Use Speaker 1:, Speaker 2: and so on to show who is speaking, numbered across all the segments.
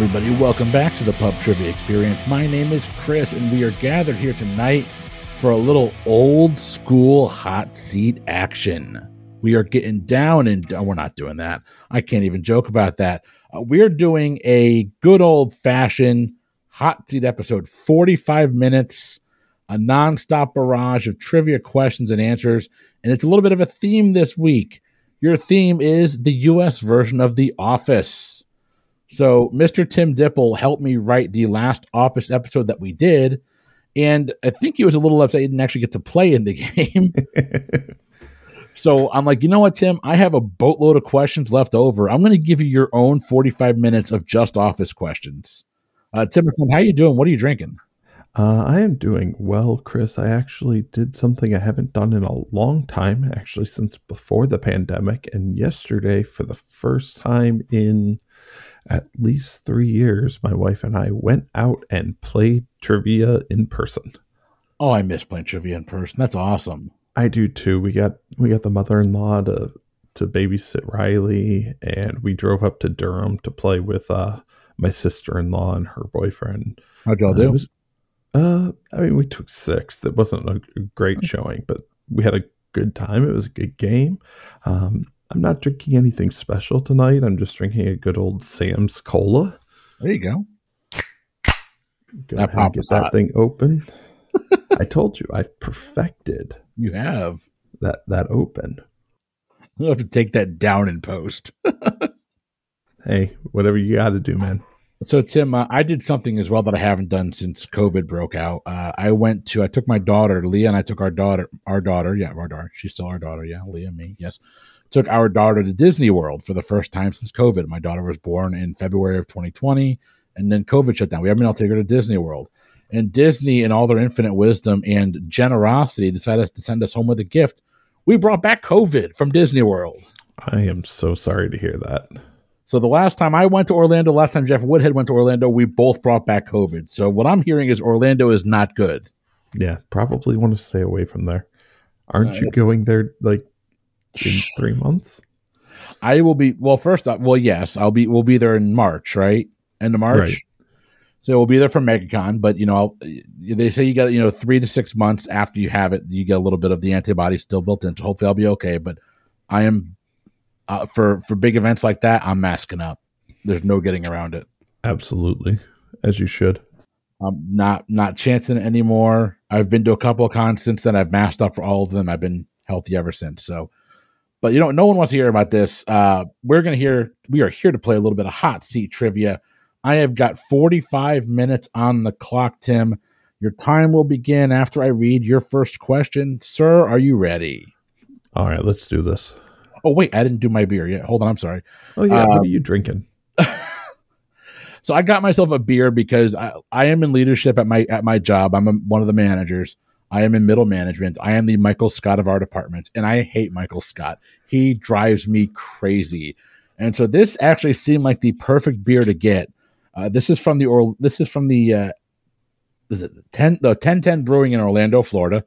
Speaker 1: Everybody, welcome back to the Pub Trivia Experience. My name is Chris, and we are gathered here tonight for a little old school hot seat action. We are getting down and oh, we're not doing that. I can't even joke about that. Uh, we're doing a good old fashioned hot seat episode, 45 minutes, a nonstop barrage of trivia questions and answers. And it's a little bit of a theme this week. Your theme is the US version of The Office. So Mr. Tim Dipple helped me write the last Office episode that we did, and I think he was a little upset he didn't actually get to play in the game. so I'm like, you know what, Tim? I have a boatload of questions left over. I'm going to give you your own 45 minutes of just Office questions. Uh, Tim, how are you doing? What are you drinking?
Speaker 2: Uh, I am doing well, Chris. I actually did something I haven't done in a long time, actually, since before the pandemic. And yesterday, for the first time in at least three years, my wife and I went out and played trivia in person.
Speaker 1: Oh, I miss playing trivia in person. That's awesome.
Speaker 2: I do too. We got we got the mother in law to to babysit Riley, and we drove up to Durham to play with uh, my sister in law and her boyfriend.
Speaker 1: How'd y'all uh, do?
Speaker 2: Was, uh, I mean, we took sixth. It wasn't a great showing, but we had a good time. It was a good game. Um, I'm not drinking anything special tonight. I'm just drinking a good old Sam's Cola.
Speaker 1: There you go.
Speaker 2: Go that ahead get that hot. thing open. I told you I've perfected.
Speaker 1: You have
Speaker 2: that that open.
Speaker 1: You'll have to take that down in post.
Speaker 2: hey, whatever you got to do, man.
Speaker 1: So Tim, uh, I did something as well that I haven't done since COVID broke out. Uh, I went to, I took my daughter, Leah, and I took our daughter, our daughter, yeah, our daughter. She's still our daughter, yeah, Leah, me, yes took our daughter to Disney World for the first time since COVID. My daughter was born in February of 2020, and then COVID shut down. We haven't been able to take her to Disney World. And Disney, in all their infinite wisdom and generosity, decided to send us home with a gift. We brought back COVID from Disney World.
Speaker 2: I am so sorry to hear that.
Speaker 1: So the last time I went to Orlando, last time Jeff Woodhead went to Orlando, we both brought back COVID. So what I'm hearing is Orlando is not good.
Speaker 2: Yeah, probably want to stay away from there. Aren't uh, you going there like in three months?
Speaker 1: I will be well. First off, well, yes, I'll be. We'll be there in March, right? End of March. Right. So we'll be there for MegaCon, but you know, I'll, they say you got you know three to six months after you have it, you get a little bit of the antibody still built in. So hopefully, I'll be okay. But I am uh, for for big events like that. I'm masking up. There's no getting around it.
Speaker 2: Absolutely, as you should.
Speaker 1: I'm not not chancing it anymore. I've been to a couple of cons since then. I've masked up for all of them. I've been healthy ever since. So but you know, no one wants to hear about this. Uh, we're going to hear. We are here to play a little bit of hot seat trivia. I have got 45 minutes on the clock, Tim. Your time will begin after I read your first question. Sir, are you ready?
Speaker 2: All right, let's do this.
Speaker 1: Oh, wait, I didn't do my beer yet. Hold on, I'm sorry.
Speaker 2: Oh, yeah. what are you drinking?
Speaker 1: so I got myself a beer because I, I am in leadership at my at my job. I'm a, one of the managers. I am in middle management. I am the Michael Scott of our department, and I hate Michael Scott. He drives me crazy. And so this actually seemed like the perfect beer to get. Uh, this is from the or this is from the uh, is it ten the ten ten Brewing in Orlando, Florida.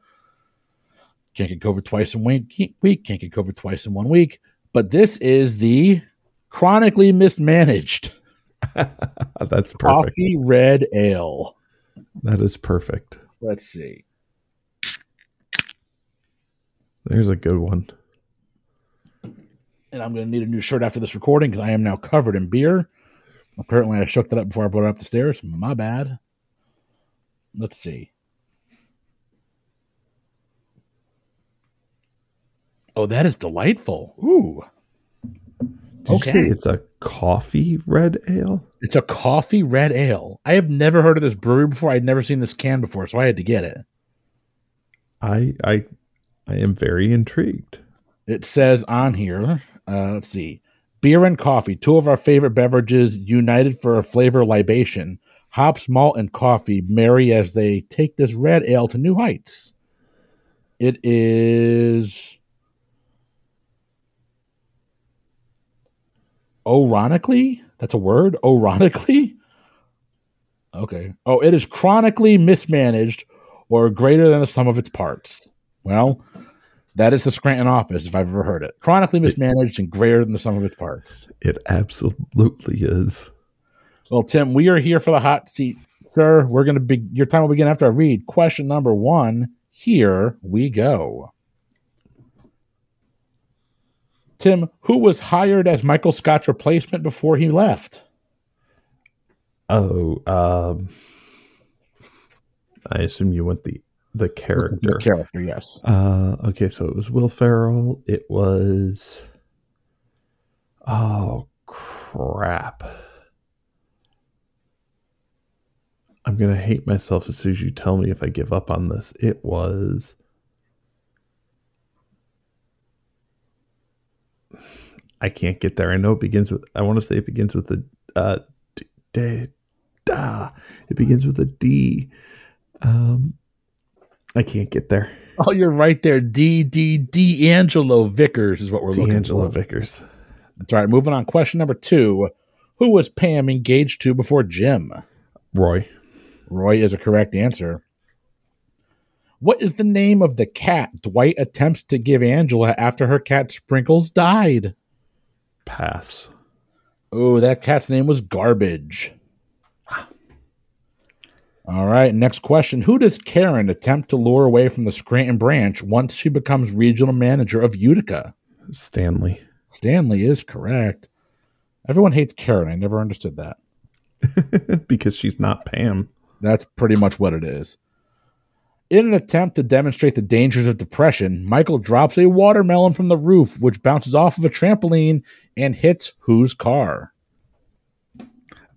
Speaker 1: Can't get COVID twice in one week. Can't get COVID twice in one week. But this is the chronically mismanaged.
Speaker 2: That's perfect.
Speaker 1: Coffee red ale.
Speaker 2: That is perfect.
Speaker 1: Let's see.
Speaker 2: There's a good one.
Speaker 1: And I'm going to need a new shirt after this recording because I am now covered in beer. Apparently, I shook that up before I brought it up the stairs. My bad. Let's see. Oh, that is delightful. Ooh.
Speaker 2: Did okay. it's a coffee red ale?
Speaker 1: It's a coffee red ale. I have never heard of this brewery before. I'd never seen this can before, so I had to get it.
Speaker 2: I I I am very intrigued.
Speaker 1: It says on here, uh, let's see, beer and coffee, two of our favorite beverages, united for a flavor libation. Hops, malt, and coffee marry as they take this red ale to new heights. It is. Ironically, that's a word. Ironically, okay. Oh, it is chronically mismanaged or greater than the sum of its parts. Well, that is the Scranton office, if I've ever heard it. Chronically mismanaged and greater than the sum of its parts.
Speaker 2: It absolutely is.
Speaker 1: Well, Tim, we are here for the hot seat, sir. We're going to be, your time will begin after I read question number one. Here we go. Tim, who was hired as Michael Scott's replacement before he left?
Speaker 2: Oh, um, I assume you want the the character.
Speaker 1: The character, yes.
Speaker 2: Uh, okay, so it was Will Ferrell. It was. Oh crap! I'm gonna hate myself as soon as you tell me if I give up on this. It was. I can't get there. I know it begins with. I want to say it begins with the uh, d, d, da. It begins with a D. Um, I can't get there.
Speaker 1: Oh, you're right there. D D D'Angelo Vickers is what we're looking for.
Speaker 2: D'Angelo Vickers.
Speaker 1: That's right. Moving on. Question number two: Who was Pam engaged to before Jim?
Speaker 2: Roy.
Speaker 1: Roy is a correct answer. What is the name of the cat Dwight attempts to give Angela after her cat Sprinkles died?
Speaker 2: Pass.
Speaker 1: Oh, that cat's name was Garbage. All right, next question. Who does Karen attempt to lure away from the Scranton branch once she becomes regional manager of Utica?
Speaker 2: Stanley.
Speaker 1: Stanley is correct. Everyone hates Karen. I never understood that.
Speaker 2: because she's not Pam.
Speaker 1: That's pretty much what it is. In an attempt to demonstrate the dangers of depression, Michael drops a watermelon from the roof, which bounces off of a trampoline and hits whose car?
Speaker 2: I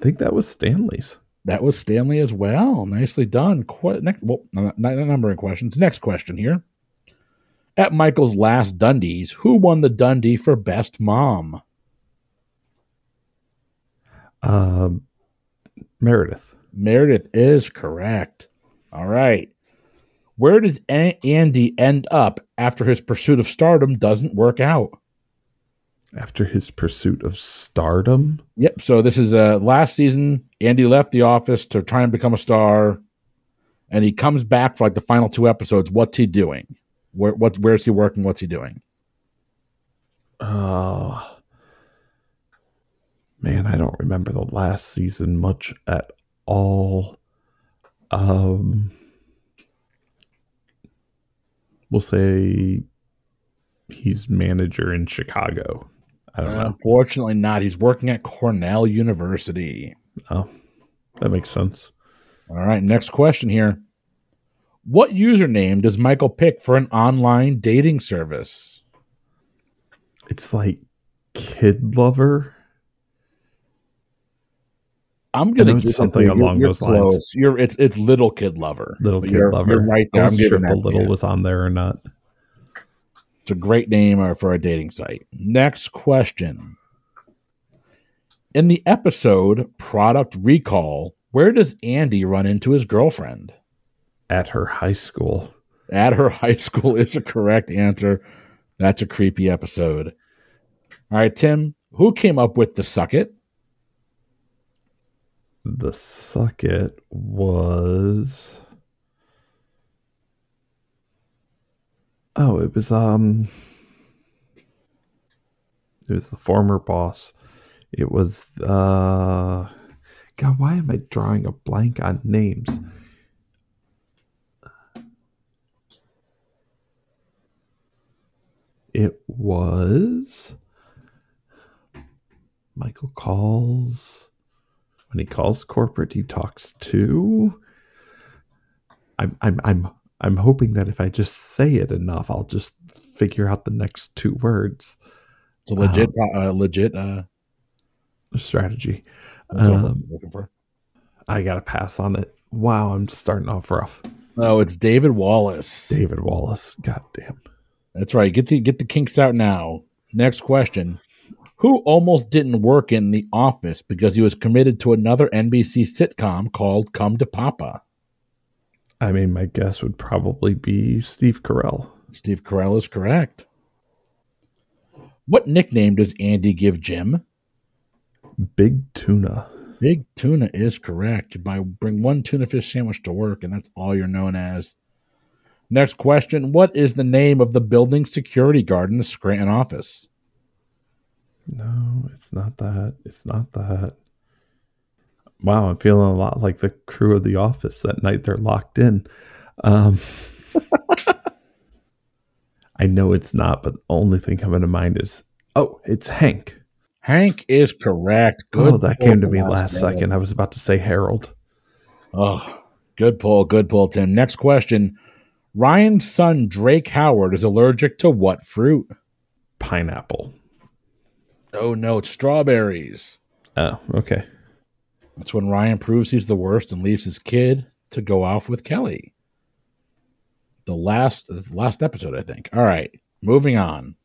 Speaker 2: think that was Stanley's.
Speaker 1: That was Stanley as well. Nicely done. Qu- next, well, not, not a number of questions. Next question here. At Michael's last Dundies, who won the Dundie for Best Mom?
Speaker 2: Um, Meredith.
Speaker 1: Meredith is correct. All right. Where does Andy end up after his pursuit of stardom doesn't work out?
Speaker 2: After his pursuit of stardom?
Speaker 1: Yep. So this is uh last season. Andy left the office to try and become a star, and he comes back for like the final two episodes. What's he doing? Where what where's he working? What's he doing?
Speaker 2: Oh man, I don't remember the last season much at all. Um we'll say he's manager in Chicago. I don't know.
Speaker 1: Unfortunately, not. He's working at Cornell University.
Speaker 2: Oh, that makes sense.
Speaker 1: All right, next question here. What username does Michael pick for an online dating service?
Speaker 2: It's like kid lover.
Speaker 1: I'm gonna give
Speaker 2: something along
Speaker 1: you're
Speaker 2: those lines.
Speaker 1: You're it's it's little kid lover.
Speaker 2: Little kid
Speaker 1: you're,
Speaker 2: lover.
Speaker 1: You're right there.
Speaker 2: I
Speaker 1: I'm
Speaker 2: sure if the little
Speaker 1: you.
Speaker 2: was on there or not.
Speaker 1: It's a great name for a dating site. Next question. In the episode Product Recall, where does Andy run into his girlfriend?
Speaker 2: At her high school.
Speaker 1: At her high school is a correct answer. That's a creepy episode. All right, Tim, who came up with the suck it?
Speaker 2: The suck it was Oh, it was um it was the former boss. It was uh God, why am I drawing a blank on names? It was Michael calls when he calls corporate he talks to I'm I'm I'm I'm hoping that if I just say it enough I'll just figure out the next two words.
Speaker 1: It's a legit, uh, legit. Uh,
Speaker 2: strategy.
Speaker 1: that's
Speaker 2: Um,
Speaker 1: looking for.
Speaker 2: I gotta pass on it. Wow, I'm starting off rough.
Speaker 1: Oh, it's David Wallace.
Speaker 2: David Wallace. God damn.
Speaker 1: That's right. Get the get the kinks out now. Next question. Who almost didn't work in the office because he was committed to another NBC sitcom called Come to Papa?
Speaker 2: I mean, my guess would probably be Steve Carell.
Speaker 1: Steve Carell is correct. What nickname does Andy give Jim?
Speaker 2: Big Tuna.
Speaker 1: Big tuna is correct. You buy bring one tuna fish sandwich to work, and that's all you're known as. Next question. What is the name of the building security guard in the Scranton office?
Speaker 2: No, it's not that. It's not that. Wow, I'm feeling a lot like the crew of The Office that night they're locked in. Um, I know it's not, but the only thing coming to mind is oh, it's Hank.
Speaker 1: Hank is correct. Good
Speaker 2: oh, that came to me
Speaker 1: last
Speaker 2: last second. I was about to say Harold.
Speaker 1: Oh, good pull. Good pull, Tim. Next question. Ryan's son, Drake Howard, is allergic to what fruit?
Speaker 2: Pineapple.
Speaker 1: Oh, no, it's strawberries.
Speaker 2: Oh, okay.
Speaker 1: That's when Ryan proves he's the worst and leaves his kid to go off with Kelly. The last last episode, I think. All right, moving on.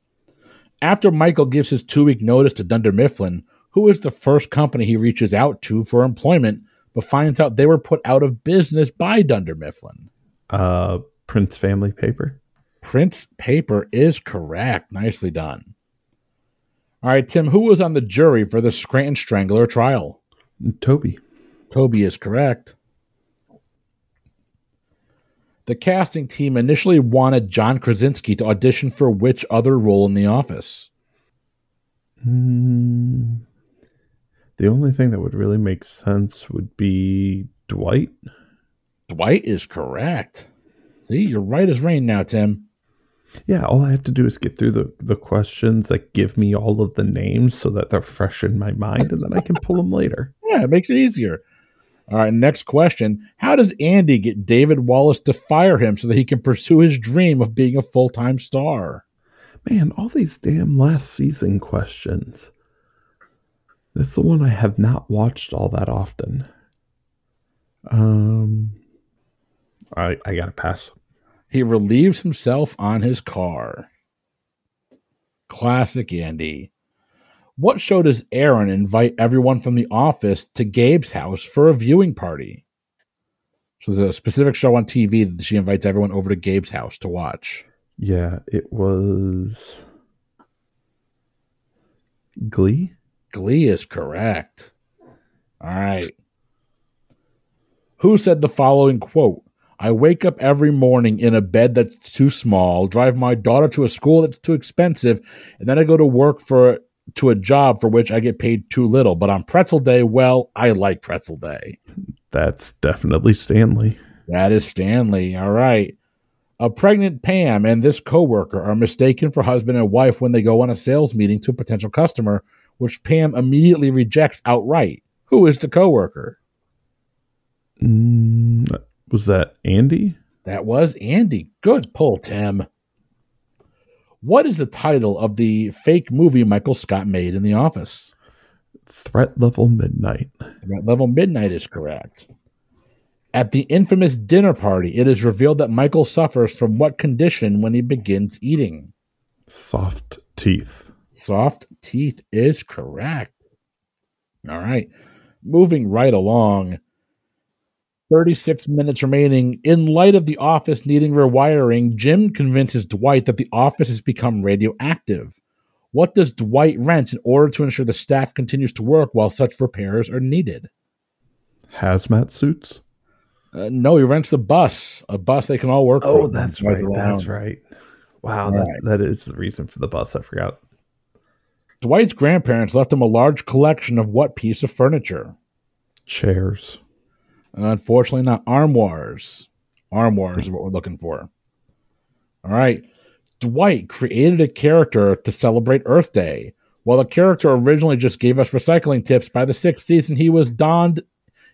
Speaker 1: After Michael gives his two week notice to Dunder Mifflin, who is the first company he reaches out to for employment, but finds out they were put out of business by Dunder Mifflin.
Speaker 2: Uh, Prince Family Paper.
Speaker 1: Prince Paper is correct. Nicely done. All right, Tim, who was on the jury for the Scranton Strangler trial?
Speaker 2: Toby.
Speaker 1: Toby is correct. The casting team initially wanted John Krasinski to audition for which other role in The Office?
Speaker 2: Mm, the only thing that would really make sense would be Dwight.
Speaker 1: Dwight is correct. See, you're right as rain now, Tim.
Speaker 2: Yeah, all I have to do is get through the, the questions that give me all of the names so that they're fresh in my mind and then I can pull them later.
Speaker 1: Yeah, it makes it easier. All right, next question. How does Andy get David Wallace to fire him so that he can pursue his dream of being a full time star?
Speaker 2: Man, all these damn last season questions. That's the one I have not watched all that often. Um, I I gotta pass.
Speaker 1: He relieves himself on his car. Classic Andy. What show does Erin invite everyone from the office to Gabe's house for a viewing party? So there's a specific show on TV that she invites everyone over to Gabe's house to watch.
Speaker 2: Yeah, it was Glee.
Speaker 1: Glee is correct. All right. Who said the following quote? I wake up every morning in a bed that's too small, drive my daughter to a school that's too expensive, and then I go to work for to a job for which I get paid too little. But on pretzel day, well, I like pretzel day.
Speaker 2: That's definitely Stanley.
Speaker 1: That is Stanley. All right. A pregnant Pam and this coworker are mistaken for husband and wife when they go on a sales meeting to a potential customer, which Pam immediately rejects outright. Who is the coworker?
Speaker 2: Mm, was that Andy?
Speaker 1: That was Andy. Good pull, Tim. What is the title of the fake movie Michael Scott made in The Office?
Speaker 2: Threat Level Midnight.
Speaker 1: Threat Level Midnight is correct. At the infamous dinner party, it is revealed that Michael suffers from what condition when he begins eating?
Speaker 2: Soft teeth.
Speaker 1: Soft teeth is correct. All right. Moving right along. 36 minutes remaining. In light of the office needing rewiring, Jim convinces Dwight that the office has become radioactive. What does Dwight rent in order to ensure the staff continues to work while such repairs are needed?
Speaker 2: Hazmat suits.
Speaker 1: Uh, no, he rents a bus, a bus they can all work
Speaker 2: Oh, that's right. That's right. Wow, that,
Speaker 1: right.
Speaker 2: that is the reason for the bus. I forgot.
Speaker 1: Dwight's grandparents left him a large collection of what piece of furniture?
Speaker 2: Chairs.
Speaker 1: Unfortunately, not armoires. Armoires is what we're looking for. All right. Dwight created a character to celebrate Earth Day. While the character originally just gave us recycling tips by the 60s and he was donned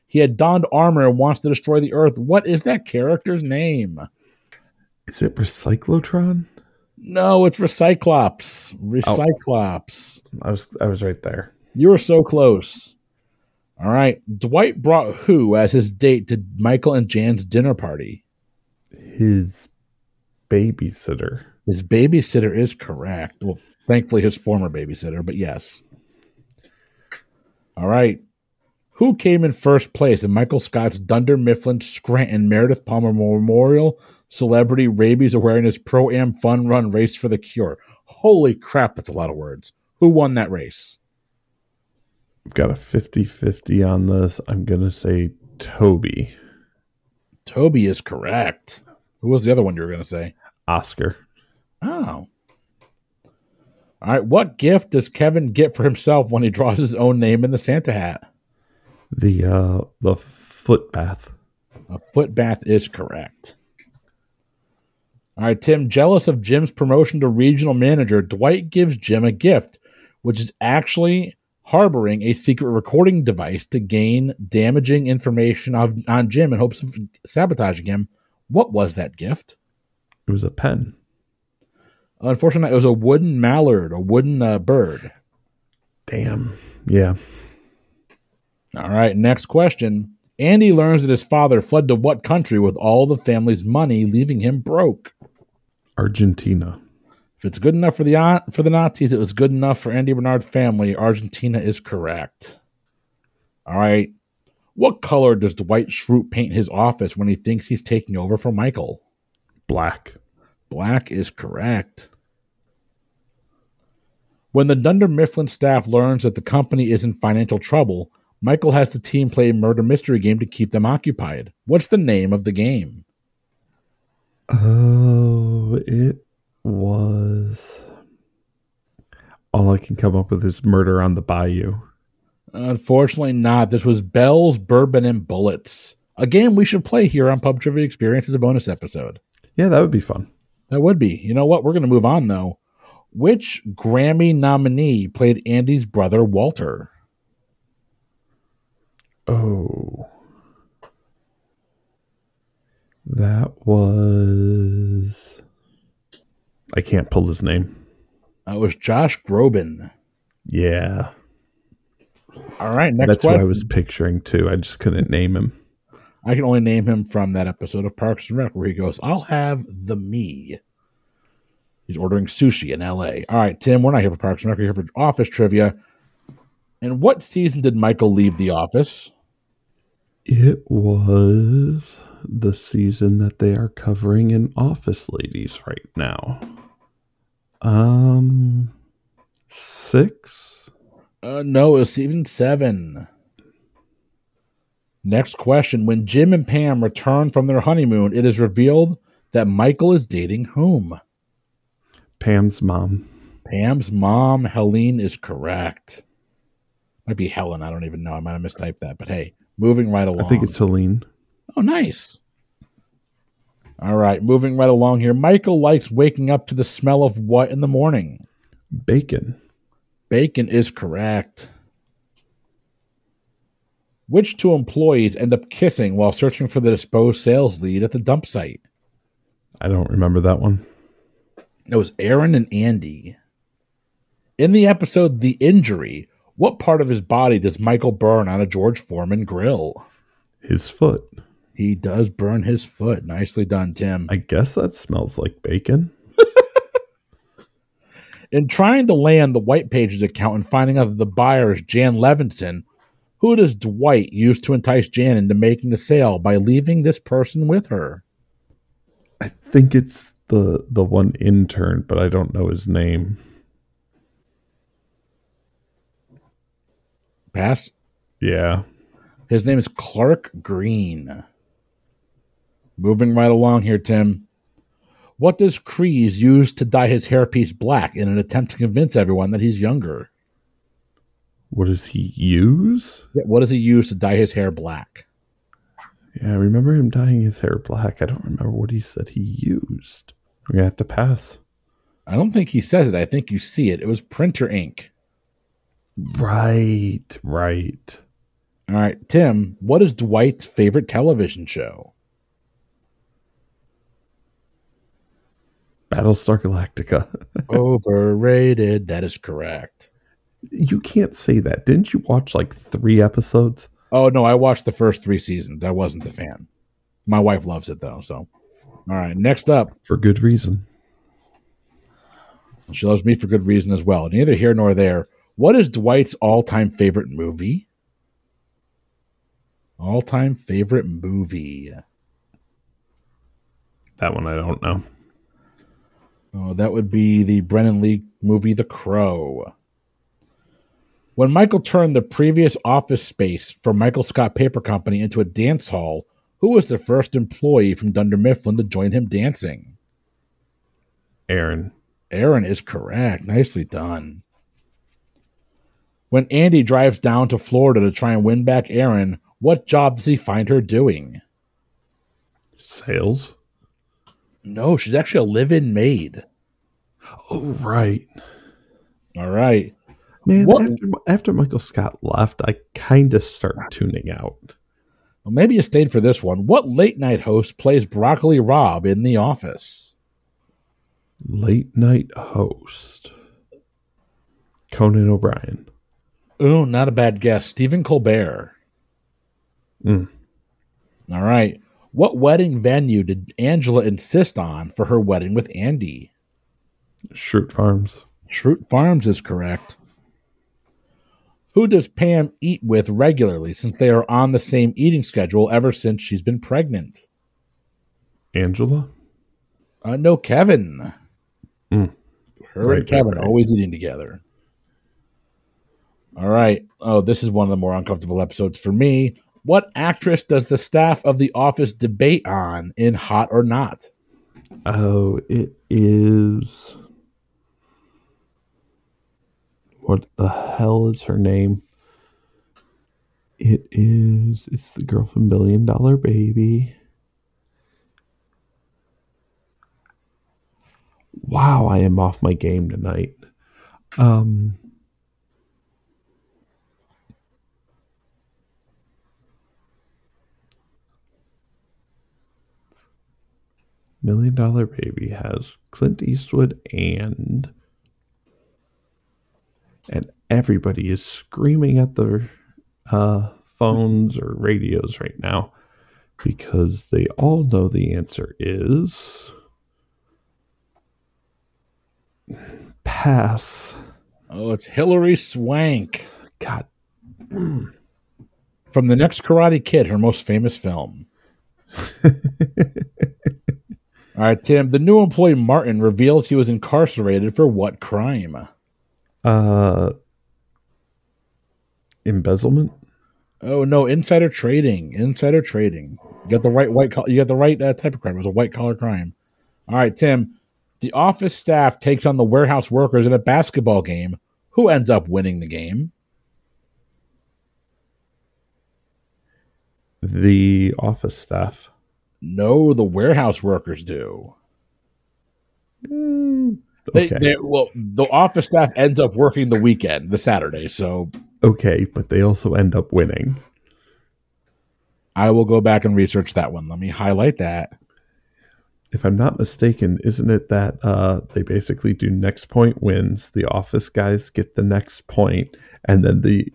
Speaker 1: he had donned armor and wants to destroy the earth. What is that character's name?
Speaker 2: Is it Recyclotron?
Speaker 1: No, it's Recyclops. Oh. Recyclops.
Speaker 2: I was I was right there.
Speaker 1: You were so close. All right. Dwight brought who as his date to Michael and Jan's dinner party?
Speaker 2: His babysitter.
Speaker 1: His babysitter is correct. Well, thankfully, his former babysitter, but yes. All right. Who came in first place in Michael Scott's Dunder Mifflin Scranton Meredith Palmer Memorial Celebrity Rabies Awareness Pro Am Fun Run Race for the Cure? Holy crap, that's a lot of words. Who won that race?
Speaker 2: I've got a 50-50 on this. I'm gonna say Toby.
Speaker 1: Toby is correct. Who was the other one you were going to say?
Speaker 2: Oscar.
Speaker 1: Oh. All right. What gift does Kevin get for himself when he draws his own name in the Santa hat?
Speaker 2: The uh the foot bath.
Speaker 1: A foot bath is correct. All right, Tim, jealous of Jim's promotion to regional manager, Dwight gives Jim a gift, which is actually harboring a secret recording device to gain damaging information of, on Jim in hopes of sabotaging him. What was that gift?
Speaker 2: It was a pen.
Speaker 1: Unfortunately, it was a wooden mallard, a wooden uh, bird.
Speaker 2: Damn. Yeah.
Speaker 1: All right, next question. Andy learns that his father fled to what country with all the family's money, leaving him broke?
Speaker 2: Argentina.
Speaker 1: If it's good enough for the uh, for the Nazis, it was good enough for Andy Bernard's family. Argentina is correct. All right. What color does Dwight Schrute paint his office when he thinks he's taking over for Michael?
Speaker 2: Black.
Speaker 1: Black is correct. When the Dunder Mifflin staff learns that the company is in financial trouble, Michael has the team play a murder mystery game to keep them occupied. What's the name of the game?
Speaker 2: Oh, it was. All I can come up with is Murder on the Bayou.
Speaker 1: Unfortunately, not. This was Belles, Bourbon, and Bullets. A game we should play here on Pub Trivia Experience as a bonus episode.
Speaker 2: Yeah, that would be fun.
Speaker 1: That would be. You know what? We're going to move on, though. Which Grammy nominee played Andy's brother, Walter?
Speaker 2: Oh. That was. I can't pull his name.
Speaker 1: That was Josh Groban.
Speaker 2: Yeah.
Speaker 1: All right, next
Speaker 2: That's
Speaker 1: question.
Speaker 2: what I was picturing too. I just couldn't name him.
Speaker 1: I can only name him from that episode of Parks and Rec where he goes, I'll have the me. He's ordering sushi in LA. All right, Tim, we're not here for Parks and Rec. We're here for office trivia. And what season did Michael leave the office?
Speaker 2: It was the season that they are covering in Office Ladies right now. Um, six.
Speaker 1: Uh, no, it was even seven. Next question. When Jim and Pam return from their honeymoon, it is revealed that Michael is dating whom?
Speaker 2: Pam's mom.
Speaker 1: Pam's mom, Helene, is correct. Might be Helen. I don't even know. I might have mistyped that. But hey, moving right along.
Speaker 2: I think it's Helene.
Speaker 1: Oh, nice. All right, moving right along here. Michael likes waking up to the smell of what in the morning?
Speaker 2: Bacon.
Speaker 1: Bacon is correct. Which two employees end up kissing while searching for the disposed sales lead at the dump site?
Speaker 2: I don't remember that one.
Speaker 1: It was Erin and Andy. In the episode The Injury, what part of his body does Michael burn on a George Foreman grill?
Speaker 2: His foot.
Speaker 1: He does burn his foot. Nicely done, Tim.
Speaker 2: I guess that smells like bacon.
Speaker 1: In trying to land the White Pages account and finding out that the buyer is Jan Levinson, who does Dwight use to entice Jan into making the sale by leaving this person with her?
Speaker 2: I think it's the the one intern, but I don't know his name.
Speaker 1: Pass.
Speaker 2: Yeah.
Speaker 1: His name is Clark Green. Moving right along here, Tim. What does Creed use to dye his hairpiece black in an attempt to convince everyone that he's younger?
Speaker 2: What does he use?
Speaker 1: What does he use to dye his hair black?
Speaker 2: Yeah, I remember him dyeing his hair black. I don't remember what he said he used. We have to pass.
Speaker 1: I don't think he says it. I think you see it. It was printer ink.
Speaker 2: Right, right.
Speaker 1: All right, Tim, what is Dwight's favorite television show?
Speaker 2: Battlestar Galactica.
Speaker 1: Overrated. That is correct.
Speaker 2: you can't say that. Didn't you watch like three episodes?
Speaker 1: Oh no, I watched the first three seasons. I wasn't a fan. My wife loves it though. So, all right. Next up,
Speaker 2: For good reason.
Speaker 1: she loves me for good reason as well. Neither here nor there. What is Dwight's all-time favorite movie? All-time favorite movie.
Speaker 2: That one I don't know.
Speaker 1: Oh, that would be the Brandon Lee movie, The Crow. When Michael turned the previous office space for Michael Scott Paper Company into a dance hall, who was the first employee from Dunder Mifflin to join him dancing?
Speaker 2: Erin.
Speaker 1: Erin is correct. Nicely done. When Andy drives down to Florida to try and win back Erin, what job does he find her doing?
Speaker 2: Sales.
Speaker 1: No, she's actually a live-in maid.
Speaker 2: Oh, right.
Speaker 1: All right.
Speaker 2: Man, after, after Michael Scott left, I kind of start tuning out.
Speaker 1: Well, maybe you stayed for this one. What late night host plays Broccoli Rob in The Office?
Speaker 2: Late night host. Conan O'Brien.
Speaker 1: Oh, not a bad guess. Stephen Colbert.
Speaker 2: Mm.
Speaker 1: All right. What wedding venue did Angela insist on for her wedding with Andy?
Speaker 2: Schrute Farms.
Speaker 1: Schrute Farms is correct. Who does Pam eat with regularly since they are on the same eating schedule ever since she's been pregnant?
Speaker 2: Angela.
Speaker 1: Uh, no, Kevin.
Speaker 2: Mm.
Speaker 1: Her
Speaker 2: Right,
Speaker 1: and Kevin
Speaker 2: right, right.
Speaker 1: always eating together. All right. Oh, this is one of the more uncomfortable episodes for me. What actress does the staff of The Office debate on in Hot or Not?
Speaker 2: Oh, it is. What the hell is her name? It is. It's the girl from Billion Dollar Baby. Wow, I am off my game tonight. Um. Million Dollar Baby has Clint Eastwood and and everybody is screaming at their uh, phones or radios right now because they all know the answer is pass.
Speaker 1: Oh, it's Hilary Swank
Speaker 2: God,
Speaker 1: from the next Karate Kid, her most famous film. All right, Tim. The new employee Martin reveals he was incarcerated for what crime?
Speaker 2: uh, embezzlement.
Speaker 1: Oh no, insider trading. Insider trading. You got the right white. Collar, you got the right uh, type of crime. It was a white collar crime. All right, Tim. The office staff takes on the warehouse workers in a basketball game. Who ends up winning the game?
Speaker 2: The office staff.
Speaker 1: No, the warehouse workers do.
Speaker 2: Mm,
Speaker 1: They, they, well, the office staff ends up working the weekend, the Saturday. So
Speaker 2: okay, but they also end up winning.
Speaker 1: I will go back and research that one. Let me highlight that.
Speaker 2: if I'm not mistaken, isn't it that uh, they basically do next point wins, the office guys get the next point, and then the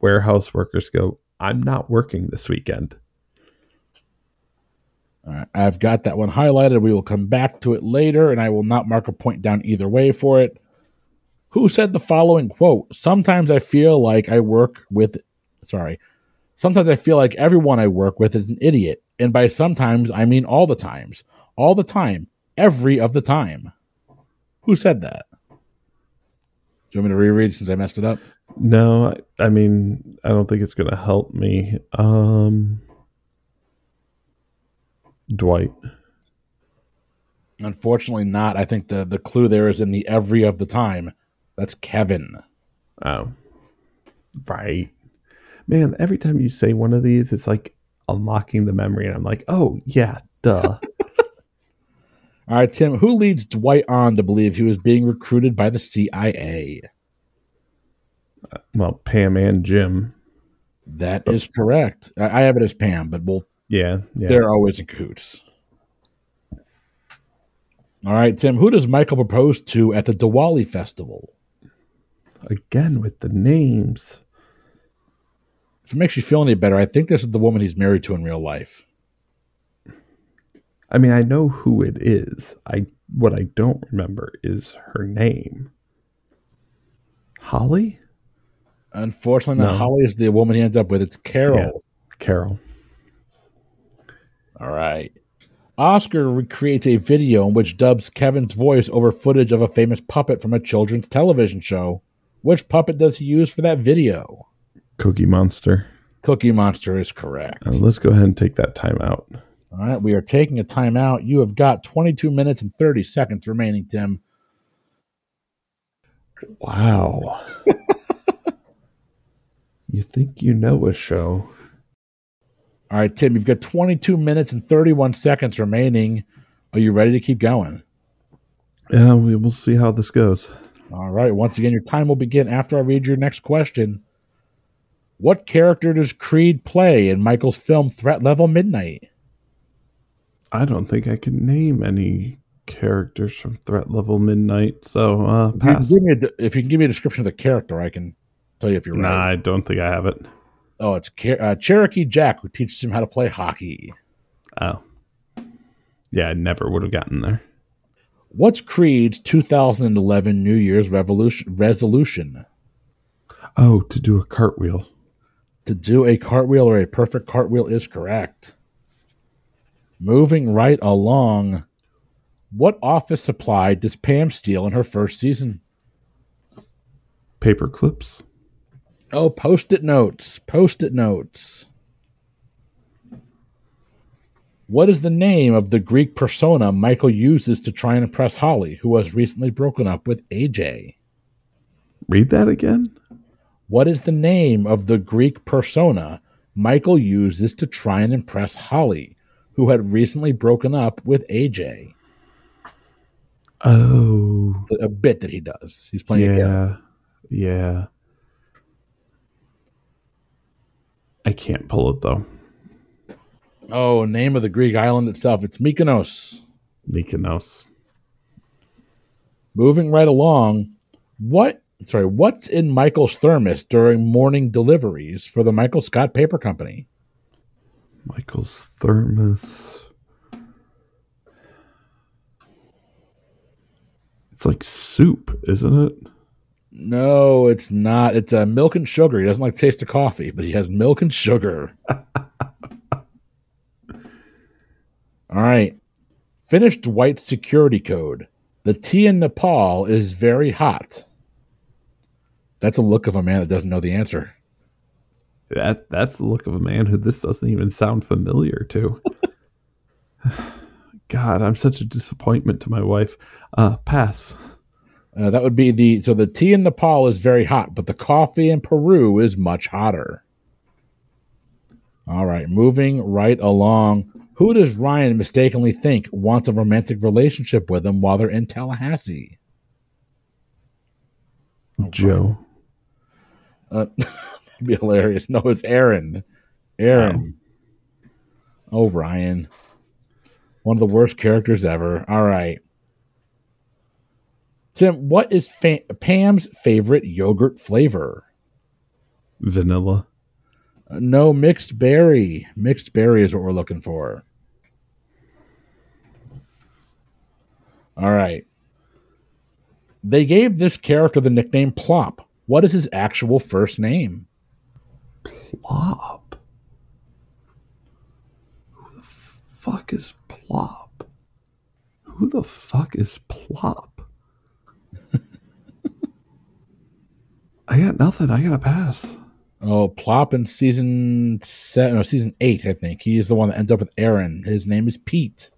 Speaker 2: warehouse workers go, I'm not working this weekend.
Speaker 1: I've got that one highlighted. We will come back to it later, and I will not mark a point down either way for it. Who said the following quote? Sometimes I feel like I work with, sorry, sometimes I feel like everyone I work with is an idiot. And by sometimes, I mean all the times. All the time. Every of the time. Who said that? Do you want me to reread since I messed it up?
Speaker 2: No, I, I mean, I don't think it's going to help me. Um, Dwight.
Speaker 1: Unfortunately, not. I think the, the clue there is in the every of the time. That's Kevin.
Speaker 2: Oh, right. Man, every time you say one of these, it's like unlocking the memory, and I'm like, oh, yeah, duh.
Speaker 1: All right, Tim, who leads Dwight on to believe he was being recruited by the CIA?
Speaker 2: Uh, well, Pam and Jim.
Speaker 1: That is correct. I I have it as Pam, but we'll,
Speaker 2: Yeah, yeah.
Speaker 1: they're always in cahoots. All right, Tim, who does Michael propose to at the Diwali festival?
Speaker 2: Again with the names.
Speaker 1: If it makes you feel any better, I think this is the woman he's married to in real life.
Speaker 2: I mean, I know who it is. I what I don't remember is her name. Holly?
Speaker 1: Unfortunately, not
Speaker 2: No.
Speaker 1: Holly is the woman he ends up with. It's Carol.
Speaker 2: Yeah. Carol.
Speaker 1: All right. Oscar recreates a video in which dubs Kevin's voice over footage of a famous puppet from a children's television show. Which puppet does he use for that video?
Speaker 2: Cookie Monster.
Speaker 1: Cookie Monster is correct.
Speaker 2: Uh, let's go ahead and take that time out.
Speaker 1: All right, we are taking a timeout. You have got 22 minutes and 30 seconds remaining, Tim.
Speaker 2: Wow. You think you know a show.
Speaker 1: All right, Tim, you've got 22 minutes and 31 seconds remaining. Are you ready to keep going?
Speaker 2: Yeah, we will see how this goes.
Speaker 1: All right. Once again, your time will begin after I read your next question. What character does Creed play in Michael's film Threat Level Midnight?
Speaker 2: I don't think I can name any characters from Threat Level Midnight, so uh,
Speaker 1: If you, can give me a, if you can give me a description of the character, I can tell you if you're
Speaker 2: Nah,
Speaker 1: right.
Speaker 2: I don't think I have it.
Speaker 1: Oh, it's uh, Cherokee Jack who teaches him how to play hockey.
Speaker 2: Oh, yeah, I never would have gotten there.
Speaker 1: What's Creed's 2011 New Year's revolution, resolution?
Speaker 2: Oh, to do a cartwheel.
Speaker 1: To do a cartwheel or a perfect cartwheel is correct. Moving right along, what office supply does Pam steal in her first season?
Speaker 2: Paper clips.
Speaker 1: Oh, post it notes. Post it notes. What is the name of the Greek persona Michael uses to try and impress Holly, who has recently broken up with AJ?
Speaker 2: Read that again.
Speaker 1: What is the name of the Greek persona Michael uses to try and impress Holly, who had recently broken up with AJ?
Speaker 2: Oh,
Speaker 1: It's a bit that he does. He's playing a game.
Speaker 2: yeah, yeah. I can't pull it though.
Speaker 1: Oh, name of the Greek island itself. It's Mykonos.
Speaker 2: Mykonos.
Speaker 1: Moving right along, what sorry, what's in Michael's thermos during morning deliveries for the Michael Scott Paper Company?
Speaker 2: Michael's thermos. It's like soup, isn't it?
Speaker 1: No, it's not. It's uh, milk and sugar. He doesn't like the taste of coffee, but he has milk and sugar. All right. Finished white security code. The tea in Nepal is very hot. That's a look of a man that doesn't know the answer.
Speaker 2: That that's the look of a man who this doesn't even sound familiar to. God, I'm such a disappointment to my wife. Uh, pass.
Speaker 1: Uh, that would be the so the tea in Nepal is very hot, but the coffee in Peru is much hotter. All right, moving right along. Who does Ryan mistakenly think wants a romantic relationship with him while they're in Tallahassee?
Speaker 2: Joe.
Speaker 1: Uh, that'd be hilarious. No, it's Erin. Erin. Oh, Ryan. One of the worst characters ever. All right. Tim, what is fa- Pam's favorite yogurt flavor?
Speaker 2: Vanilla.
Speaker 1: Uh, no, mixed berry. Mixed berry is what we're looking for. All right. They gave this character the nickname Plop. What is his actual first name?
Speaker 2: Plop. Who the fuck is Plop? Who the fuck is Plop? I got nothing. I got a pass.
Speaker 1: Oh, Plop in season seven, no, season eight, I think. He is the one that ends up with Erin. His name is Pete.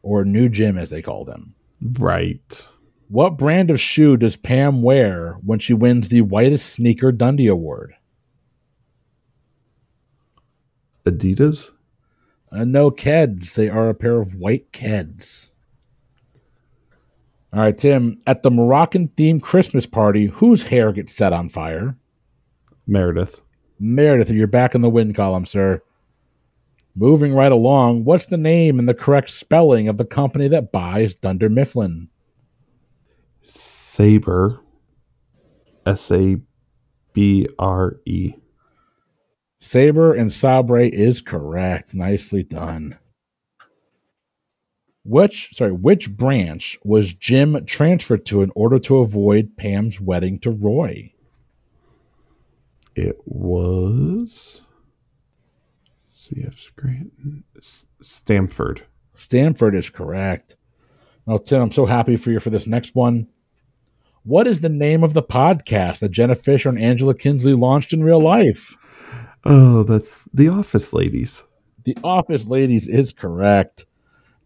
Speaker 1: Or New Jim, as they called him.
Speaker 2: Right.
Speaker 1: What brand of shoe does Pam wear when she wins the Whitest Sneaker Dundie Award?
Speaker 2: Adidas.
Speaker 1: Uh, no Keds. They are a pair of white Keds. All right, Tim. At the Moroccan themed Christmas party, whose hair gets set on fire?
Speaker 2: Meredith.
Speaker 1: Meredith, you're back in the win column, sir. Moving right along, what's the name and the correct spelling of the company that buys Dunder Mifflin?
Speaker 2: Sabre. S A B R E.
Speaker 1: Sabre and Sabre is correct. Nicely done. Which sorry, which branch was Jim transferred to in order to avoid Pam's wedding to Roy?
Speaker 2: It was C.F. Scranton, Stamford.
Speaker 1: Stanford is correct. Now, Tim, I'm so happy for you for this next one. What is the name of the podcast that Jenna Fischer and Angela Kinsey launched in real life?
Speaker 2: Oh, that's the Office Ladies.
Speaker 1: The Office Ladies is correct.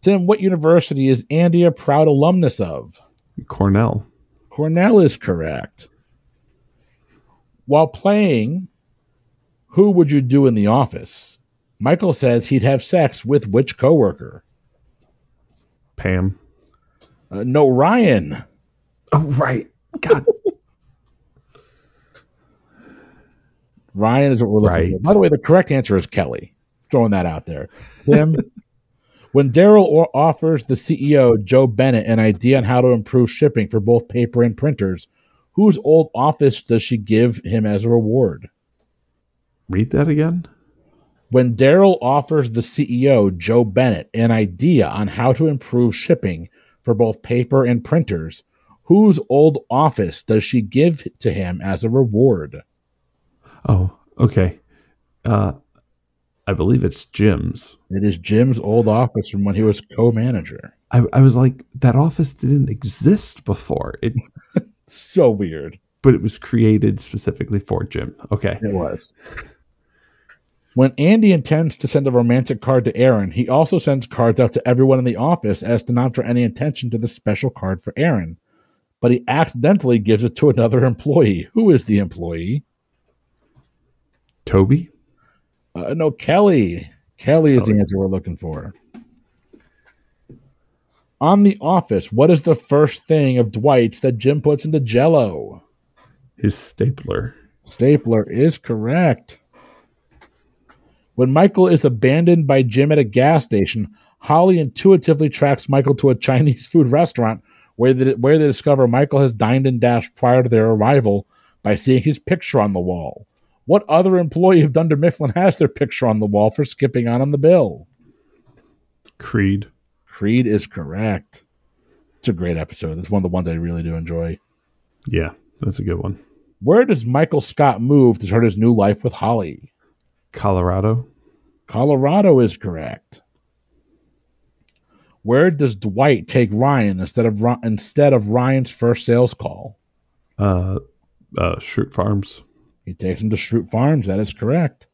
Speaker 1: Tim, what university is Andy a proud alumnus of?
Speaker 2: Cornell.
Speaker 1: Cornell is correct. While playing Who Would You Do in the Office, Michael says he'd have sex with which coworker?
Speaker 2: Pam.
Speaker 1: Uh, no, Ryan.
Speaker 2: Oh, right. God.
Speaker 1: Ryan is what we're looking
Speaker 2: Right.
Speaker 1: for. By the way, the correct answer is Kelly. Throwing that out there. Tim, when Daryl offers the CEO, Jo Bennett, an idea on how to improve shipping for both paper and printers, whose old office does she give him as a reward?
Speaker 2: Read that again.
Speaker 1: When Daryl offers the CEO, Jo Bennett, an idea on how to improve shipping for both paper and printers, whose old office does she give to him as a reward?
Speaker 2: Oh, okay. Uh, I believe it's Jim's.
Speaker 1: It is Jim's old office from when he was co manager.
Speaker 2: I, I was like, that office didn't exist before. It,
Speaker 1: So weird.
Speaker 2: but it was created specifically for Jim. Okay.
Speaker 1: It was. When Andy intends to send a romantic card to Erin, he also sends cards out to everyone in the office as to not draw any attention to the special card for Erin. But he accidentally gives it to another employee. Who is the employee?
Speaker 2: Toby?
Speaker 1: Uh, no, Kelly. Kelly is the answer we're looking for. On The Office, what is the first thing of Dwight's that Jim puts into Jello?
Speaker 2: His stapler.
Speaker 1: Stapler is correct. When Michael is abandoned by Jim at a gas station, Holly intuitively tracks Michael to a Chinese food restaurant where they, where they discover Michael has dined and dashed prior to their arrival by seeing his picture on the wall. What other employee of Dunder Mifflin has their picture on the wall for skipping on on the bill?
Speaker 2: Creed.
Speaker 1: Creed is correct. It's a great episode. It's one of the ones I really do enjoy.
Speaker 2: Yeah, that's a good one.
Speaker 1: Where does Michael Scott move to start his new life with Holly?
Speaker 2: Colorado.
Speaker 1: Colorado is correct. Where does Dwight take Ryan instead of instead of Ryan's first sales call?
Speaker 2: Uh, uh, Schrute Farms.
Speaker 1: He takes him to Schrute Farms. That is correct.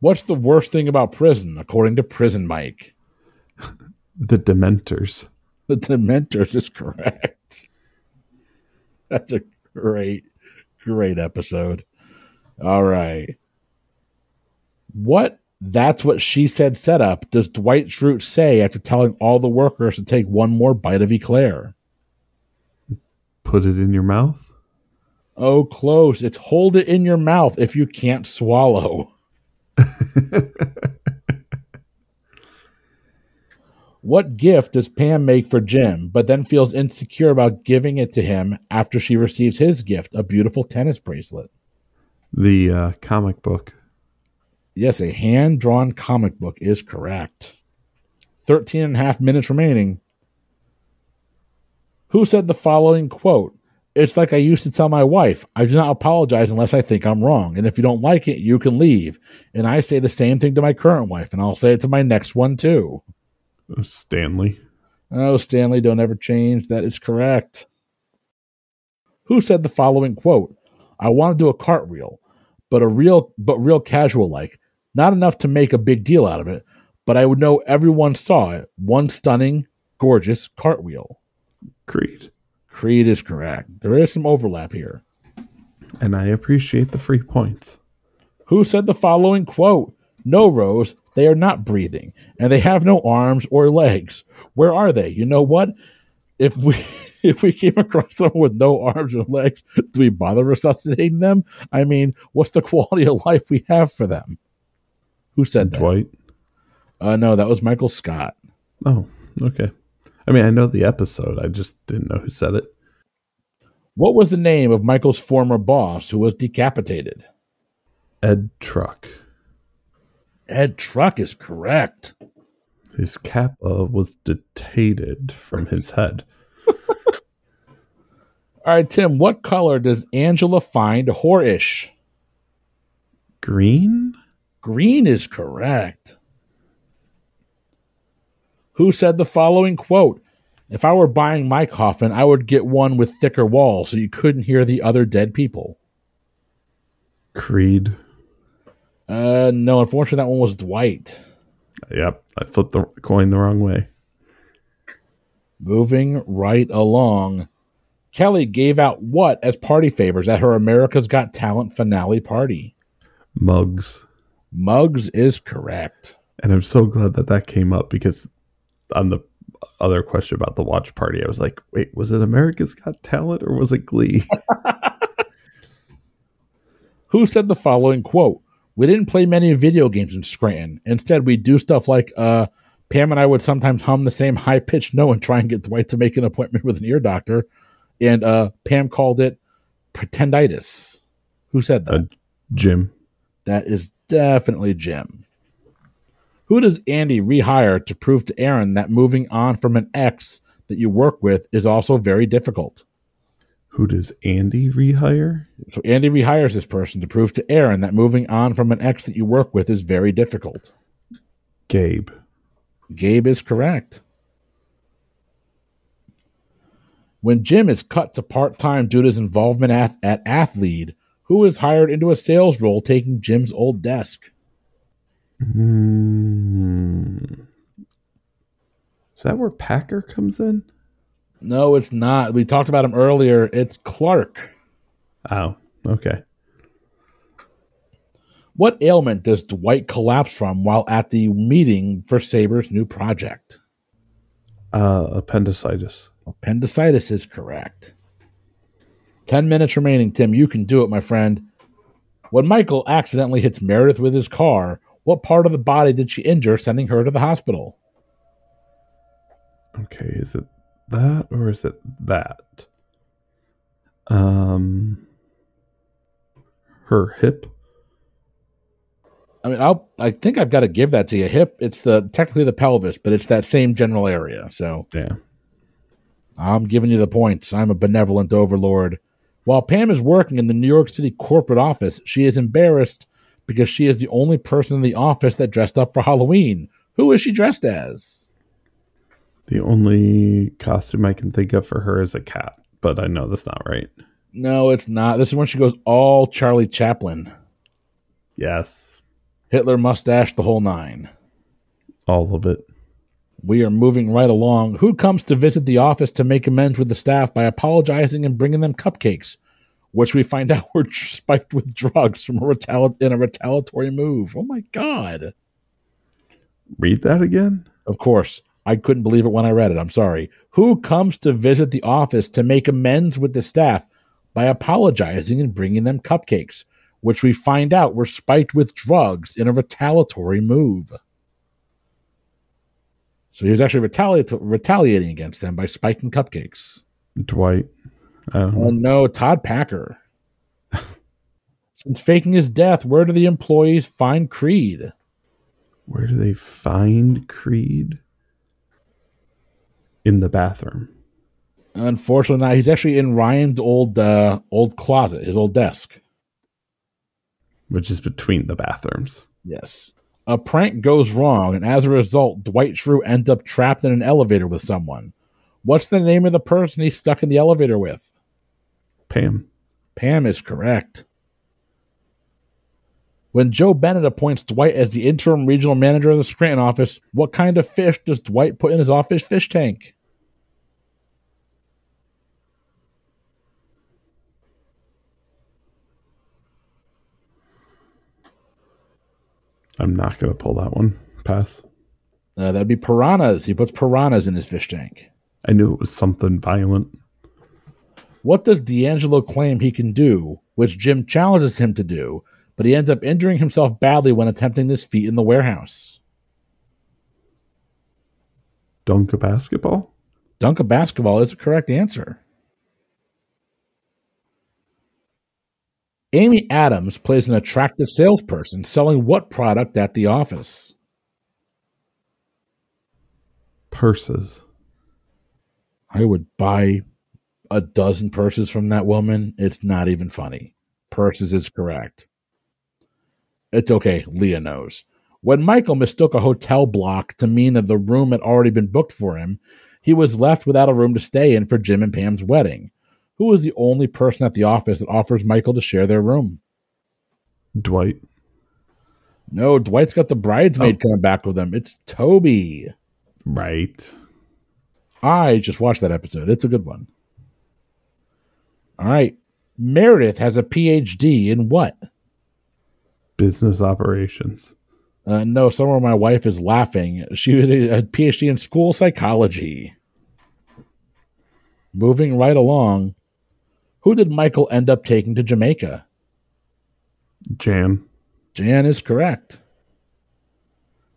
Speaker 1: What's the worst thing about prison, according to Prison Mike?
Speaker 2: The Dementors.
Speaker 1: The Dementors is correct. That's a great, great episode. All right. What that's what she said setup does Dwight Schrute say after telling all the workers to take one more bite of eclair?
Speaker 2: Put it in your mouth.
Speaker 1: Oh, close. It's hold it in your mouth if you can't swallow. What gift does Pam make for Jim, but then feels insecure about giving it to him after she receives his gift, a beautiful tennis bracelet?
Speaker 2: The uh, comic book.
Speaker 1: Yes, a hand drawn comic book is correct. 13 and a half minutes remaining. Who said the following quote? It's like I used to tell my wife, I do not apologize unless I think I'm wrong. And if you don't like it, you can leave. And I say the same thing to my current wife, and I'll say it to my next one too.
Speaker 2: Stanley.
Speaker 1: Oh, Stanley, don't ever change. That is correct. Who said the following quote? I want to do a cartwheel, but a real but real casual like. Not enough to make a big deal out of it, but I would know everyone saw it. One stunning, gorgeous cartwheel.
Speaker 2: Creed.
Speaker 1: Creed is correct. There is some overlap here.
Speaker 2: And I appreciate the free points.
Speaker 1: Who said the following quote? No, Rose, they are not breathing, and they have no arms or legs. Where are they? You know what? If we if we came across someone with no arms or legs, do we bother resuscitating them? I mean, what's the quality of life we have for them? Who said that?
Speaker 2: Dwight.
Speaker 1: Uh, no, that was Michael Scott.
Speaker 2: Oh, okay. I mean, I know the episode. I just didn't know who said it.
Speaker 1: What was the name of Michael's former boss who was decapitated?
Speaker 2: Ed Truck.
Speaker 1: Ed Truck is correct.
Speaker 2: His kappa was detated from his head.
Speaker 1: All right, Tim, what color does Angela find whorish?
Speaker 2: Green?
Speaker 1: Green is correct. Who said the following quote? If I were buying my coffin, I would get one with thicker walls so you couldn't hear the other dead people.
Speaker 2: Creed.
Speaker 1: Uh, no, unfortunately, that one was Dwight.
Speaker 2: Yep. I flipped the coin the wrong way.
Speaker 1: Moving right along. Kelly gave out what as party favors at her America's Got Talent finale party?
Speaker 2: Mugs.
Speaker 1: Mugs is correct.
Speaker 2: And I'm so glad that that came up because on the other question about the watch party, I was like, wait, was it America's Got Talent or was it Glee?
Speaker 1: Who said the following quote? We didn't play many video games in Scranton. Instead, we do stuff like uh, Pam and I would sometimes hum the same high pitched note and try and get Dwight to make an appointment with an ear doctor. And uh, Pam called it pretenditis. Who said that? Uh,
Speaker 2: Jim.
Speaker 1: That is definitely Jim. Who does Andy rehire to prove to Erin that moving on from an ex that you work with is also very difficult?
Speaker 2: Who does Andy rehire?
Speaker 1: So Andy rehires this person to prove to Erin that moving on from an ex that you work with is very difficult.
Speaker 2: Gabe.
Speaker 1: Gabe is correct. When Jim is cut to part time due to his involvement at, at Athlead, who is hired into a sales role taking Jim's old desk?
Speaker 2: Mm. Is that where Packer comes in?
Speaker 1: No, it's not. We talked about him earlier. It's Clark.
Speaker 2: Oh, okay.
Speaker 1: What ailment does Dwight collapse from while at the meeting for Sabre's new project?
Speaker 2: Uh, appendicitis.
Speaker 1: Appendicitis is correct. 10 minutes remaining, Tim. You can do it, my friend. When Michael accidentally hits Meredith with his car, what part of the body did she injure, sending her to the hospital?
Speaker 2: Okay, is it that or is it that? Um, her hip.
Speaker 1: I mean, I'll. I think I've got to give that to you. Hip. It's the technically the pelvis, but it's that same general area. So
Speaker 2: yeah,
Speaker 1: I'm giving you the points. I'm a benevolent overlord. While Pam is working in the New York City corporate office, she is embarrassed because she is the only person in the office that dressed up for Halloween. Who is she dressed as?
Speaker 2: The only costume I can think of for her is a cat, but I know that's not right.
Speaker 1: No, it's not. This is when she goes all Charlie Chaplin.
Speaker 2: Yes.
Speaker 1: Hitler mustache, the whole nine.
Speaker 2: All of it.
Speaker 1: We are moving right along. Who comes to visit the office to make amends with the staff by apologizing and bringing them cupcakes, which we find out were spiked with drugs from a retali- in a retaliatory move? Oh my god!
Speaker 2: Read that again.
Speaker 1: Of course, I couldn't believe it when I read it. I'm sorry. Who comes to visit the office to make amends with the staff by apologizing and bringing them cupcakes, which we find out were spiked with drugs in a retaliatory move? So he was actually retaliat- retaliating against them by spiking cupcakes.
Speaker 2: Dwight.
Speaker 1: Oh no, Todd Packer. Since faking his death, where do the employees find Creed?
Speaker 2: Where do they find Creed? In the bathroom.
Speaker 1: Unfortunately, not. He's actually in Ryan's old uh, old closet, his old desk,
Speaker 2: which is between the bathrooms.
Speaker 1: Yes a prank goes wrong, and as a result, Dwight Schrute ends up trapped in an elevator with someone. What's the name of the person he's stuck in the elevator with?
Speaker 2: Pam.
Speaker 1: Pam is correct. When Jo Bennett appoints Dwight as the interim regional manager of the Scranton office, what kind of fish does Dwight put in his office fish tank?
Speaker 2: I'm not going to pull that one. Pass.
Speaker 1: Uh, that'd be piranhas. He puts piranhas in his fish tank.
Speaker 2: I knew it was something violent.
Speaker 1: What does Deangelo claim he can do, which Jim challenges him to do, but he ends up injuring himself badly when attempting this feat in the warehouse?
Speaker 2: Dunk a basketball?
Speaker 1: Dunk a basketball is the correct answer. Amy Adams plays an attractive salesperson selling what product at the office?
Speaker 2: Purses.
Speaker 1: I would buy a dozen purses from that woman. It's not even funny. Purses is correct. It's okay. Leah knows. When Michael mistook a hotel block to mean that the room had already been booked for him, he was left without a room to stay in for Jim and Pam's wedding. Who is the only person at the office that offers Michael to share their room?
Speaker 2: Dwight.
Speaker 1: No, Dwight's got the bridesmaid oh. coming back with him. It's Toby.
Speaker 2: Right.
Speaker 1: I just watched that episode. It's a good one. All right. Meredith has a PhD in what?
Speaker 2: Business operations.
Speaker 1: Uh, no, somewhere my wife is laughing. She was a, a PhD in school psychology. Moving right along, who did Michael end up taking to Jamaica?
Speaker 2: Jan.
Speaker 1: Jan is correct.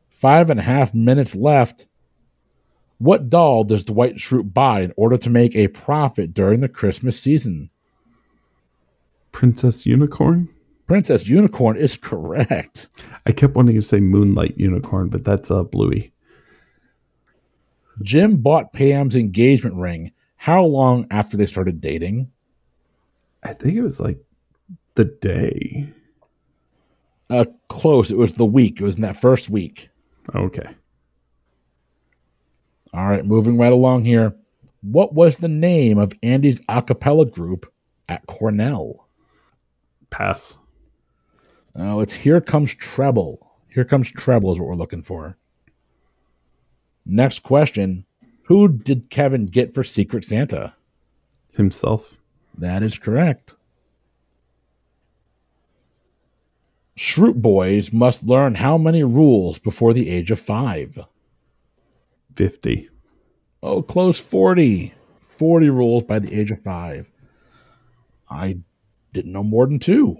Speaker 1: Five and a half minutes left. What doll does Dwight Schrute buy in order to make a profit during the Christmas season?
Speaker 2: Princess Unicorn?
Speaker 1: Princess Unicorn is correct.
Speaker 2: I kept wanting to say Moonlight Unicorn, but that's uh, Bluey.
Speaker 1: Jim bought Pam's engagement ring. How long after they started dating?
Speaker 2: I think it was like the day.
Speaker 1: Uh, close. It was the week. It was in that first week.
Speaker 2: Okay.
Speaker 1: All right, moving right along here. What was the name of Andy's a cappella group at Cornell?
Speaker 2: Pass.
Speaker 1: Uh, oh, it's Here Comes Treble. Here Comes Treble is what we're looking for. Next question Who did Kevin get for Secret Santa?
Speaker 2: Himself.
Speaker 1: That is correct. Schrute boys must learn how many rules before the age of five?
Speaker 2: 50.
Speaker 1: Oh, close 40. 40 rules by the age of five. I didn't know more than two.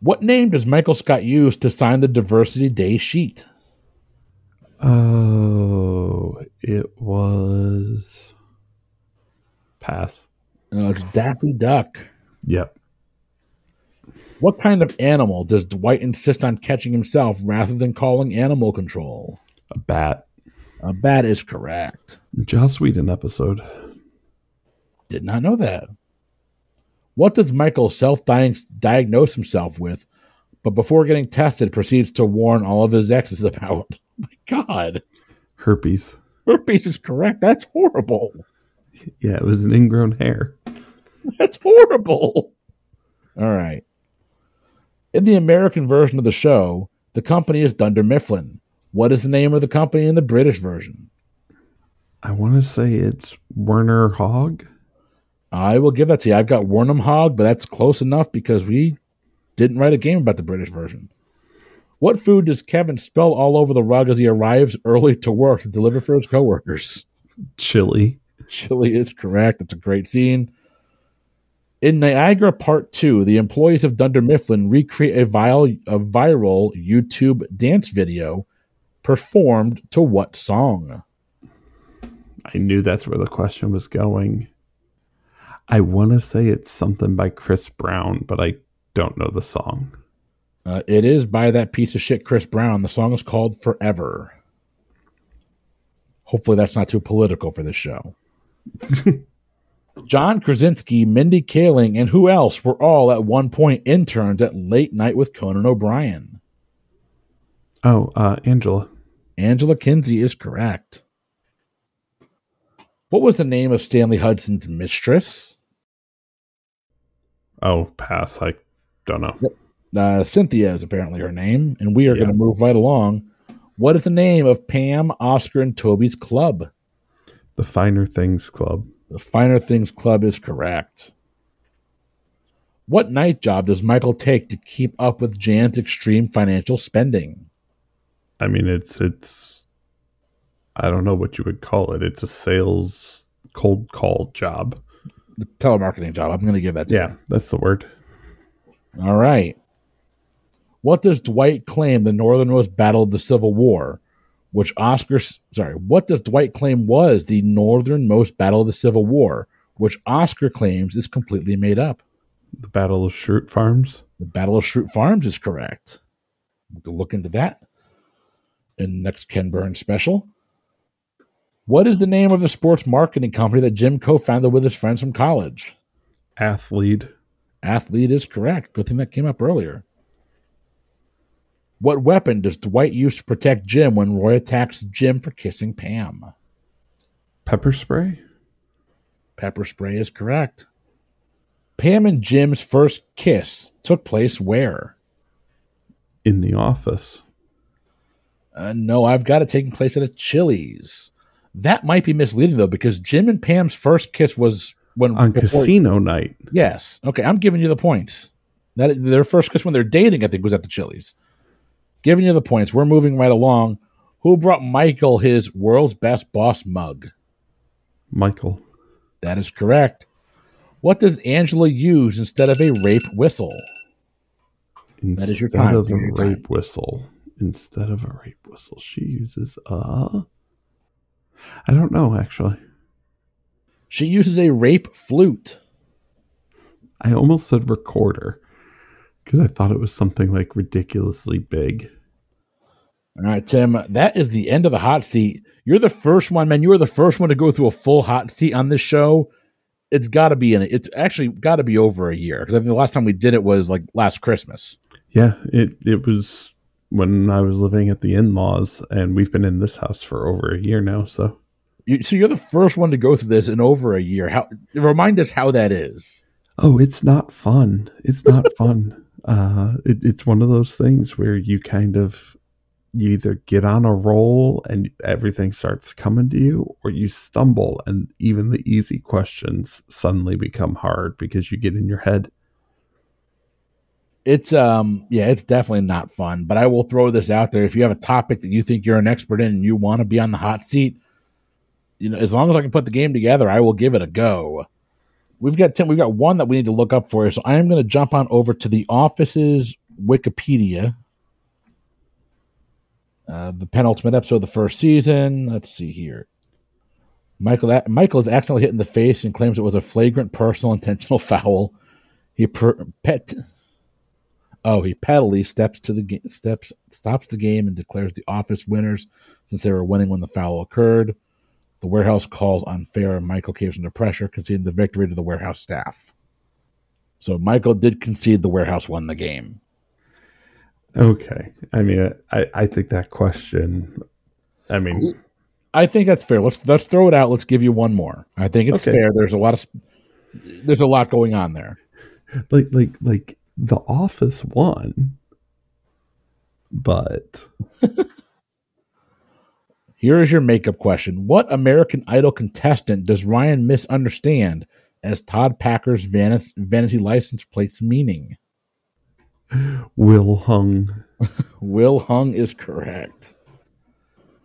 Speaker 1: What name does Michael Scott use to sign the Diversity Day sheet?
Speaker 2: Oh, it was. Pass.
Speaker 1: Uh, it's Daffy Duck.
Speaker 2: Yep.
Speaker 1: What kind of animal does Dwight insist on catching himself rather than calling animal control?
Speaker 2: A bat.
Speaker 1: A bat is correct.
Speaker 2: Joss Whedon episode.
Speaker 1: Did not know that. What does Michael self diagnose himself with, but before getting tested proceeds to warn all of his exes about? Oh my God.
Speaker 2: Herpes.
Speaker 1: Herpes is correct. That's horrible.
Speaker 2: Yeah, it was an ingrown hair.
Speaker 1: That's horrible. All right. In the American version of the show, the company is Dunder Mifflin. What is the name of the company in the British version?
Speaker 2: I want to say it's Werner Hogg.
Speaker 1: I will give that to you. I've got Wernham Hog, but that's close enough because we didn't write a game about the British version. What food does Kevin spill all over the rug as he arrives early to work to deliver for his coworkers?
Speaker 2: Chili.
Speaker 1: Chili is correct. It's a great scene. In Niagara Part 2, the employees of Dunder Mifflin recreate a, viral, a viral YouTube dance video performed to what song?
Speaker 2: I knew that's where the question was going. I want to say it's something by Chris Brown, but I don't know the song.
Speaker 1: Uh, it is by that piece of shit Chris Brown. The song is called Forever. Hopefully, that's not too political for this show. John Krasinski, Mindy Kaling, and who else were all at one point interns at Late Night with Conan O'Brien?
Speaker 2: Oh, uh, Angela.
Speaker 1: Angela Kinsey is correct. What was the name of Stanley Hudson's mistress?
Speaker 2: Oh, pass. I don't know.
Speaker 1: Uh, Cynthia is apparently her name, and we are
Speaker 2: Yeah.
Speaker 1: going to move right along. What is the name of Pam, Oscar, and Toby's club?
Speaker 2: The Finer Things Club.
Speaker 1: The Finer Things Club is correct. What night job does Michael take to keep up with Jan's extreme financial spending?
Speaker 2: I mean, it's it's. I don't know what you would call it. It's a sales cold call job.
Speaker 1: The telemarketing job. I'm going to give that to
Speaker 2: Yeah, that's the word.
Speaker 1: All right. What does Dwight claim the northernmost battle of the Civil War? Which Oscar, sorry, what does Dwight claim was the northernmost battle of the Civil War? Which Oscar claims is completely made up.
Speaker 2: The Battle of Schrute Farms.
Speaker 1: The Battle of Schrute Farms is correct. We'll look into that in next Ken Burns special. What is the name of the sports marketing company that Jim co-founded with his friends from college?
Speaker 2: Athlead.
Speaker 1: Athlead is correct. Good thing that came up earlier. What weapon does Dwight use to protect Jim when Roy attacks Jim for kissing Pam?
Speaker 2: Pepper spray.
Speaker 1: Pepper spray is correct. Pam and Jim's first kiss took place where?
Speaker 2: In the office.
Speaker 1: Uh, no, I've got it taking place at a Chili's. That might be misleading though, because Jim and Pam's first kiss was when
Speaker 2: on
Speaker 1: before-
Speaker 2: casino night.
Speaker 1: Yes. Okay, I'm giving you the points. That their first kiss when they're dating, I think, was at the Chili's. Giving you the points. We're moving right along. Who brought Michael his world's best boss mug?
Speaker 2: Michael.
Speaker 1: That is correct. What does Angela use instead of a rape whistle? That is your
Speaker 2: Instead
Speaker 1: time.
Speaker 2: of a
Speaker 1: Your time.
Speaker 2: rape whistle. Instead of a rape whistle, she uses a. I don't know actually.
Speaker 1: She uses a rape flute.
Speaker 2: I almost said recorder because I thought it was something like ridiculously big.
Speaker 1: All right, Tim, that is the end of the hot seat. You're the first one, man. You were the first one to go through a full hot seat on this show. It's got to be in it. It's actually got to be over a year because I think the last time we did it was like last Christmas.
Speaker 2: Yeah, it it was when I was living at the in-laws, and we've been in this house for over a year now. So
Speaker 1: You, so you're the first one to go through this in over a year. How remind us how that is?
Speaker 2: Oh, it's not fun. It's not fun. Uh, it, it's one of those things where you kind of you either get on a roll and everything starts coming to you, or you stumble and even the easy questions suddenly become hard because you get in your head.
Speaker 1: It's um yeah, it's definitely not fun. But I will throw this out there: if you have a topic that you think you're an expert in and you want to be on the hot seat, you know, as long as I can put the game together, I will give it a go. We've got Tim. We've got one that we need to look up for. So I am going to jump on over to the Office's Wikipedia. Uh, the penultimate episode of the first season. Let's see here. Michael Michael is accidentally hit in the face and claims it was a flagrant personal intentional foul. He per, pet. Oh, he pettily steps to the ga- steps stops the game and declares the office winners since they were winning when the foul occurred. The warehouse calls unfair and Michael caves under pressure, conceding the victory to the warehouse staff. So Michael did concede the warehouse won the game.
Speaker 2: Okay, I mean, I I think that question. I mean,
Speaker 1: I think that's fair. Let's let's throw it out. Let's give you one more. I think it's
Speaker 2: Okay.
Speaker 1: fair. There's a lot of there's a lot going on there.
Speaker 2: like like like the office won, but
Speaker 1: Here is your makeup question. What American Idol contestant does Ryan misunderstand as Todd Packer's vanity, vanity license plate's meaning?
Speaker 2: Will hung.
Speaker 1: Will Hung is correct.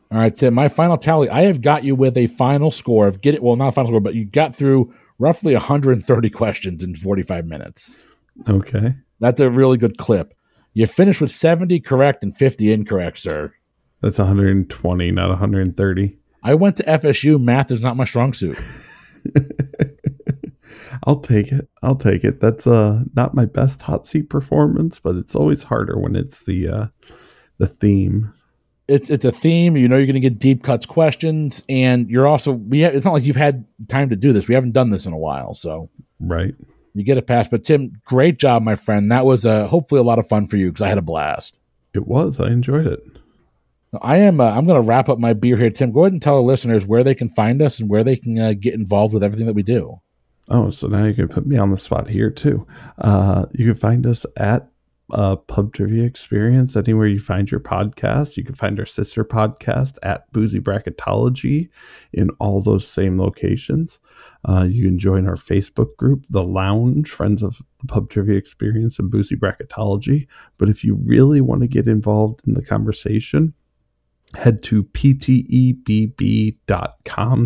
Speaker 1: All right, Tim, my final tally. I have got you with a final score of get it. Well, not a final score, but you got through roughly 130 questions in 45 minutes.
Speaker 2: Okay.
Speaker 1: That's a really good clip. You finished with 70 correct and 50 incorrect, sir.
Speaker 2: That's 120, not 130.
Speaker 1: I went to FSU. Math is not my strong suit.
Speaker 2: I'll take it. I'll take it. That's uh not my best hot seat performance, but it's always harder when it's the uh the theme.
Speaker 1: It's it's a theme. You know you're going to get deep cuts questions, and you're also we. Have, it's not like you've had time to do this. We haven't done this in a while, so
Speaker 2: Right.
Speaker 1: You get a pass. But Tim, great job, my friend. That was uh, hopefully a lot of fun for you because I had a blast.
Speaker 2: It was. I enjoyed it.
Speaker 1: I am. Uh, I'm going to wrap up my beer here, Tim. Go ahead and tell our listeners where they can find us and where they can uh, get involved with everything that we do.
Speaker 2: Oh, so now you can put me on the spot here too. Uh, you can find us at uh, Pub Trivia Experience anywhere you find your podcast. You can find our sister podcast at Boozy Bracketology in all those same locations. Uh, you can join our Facebook group, The Lounge, Friends of the Pub Trivia Experience and Boozy Bracketology. But if you really want to get involved in the conversation, head to ptebb.com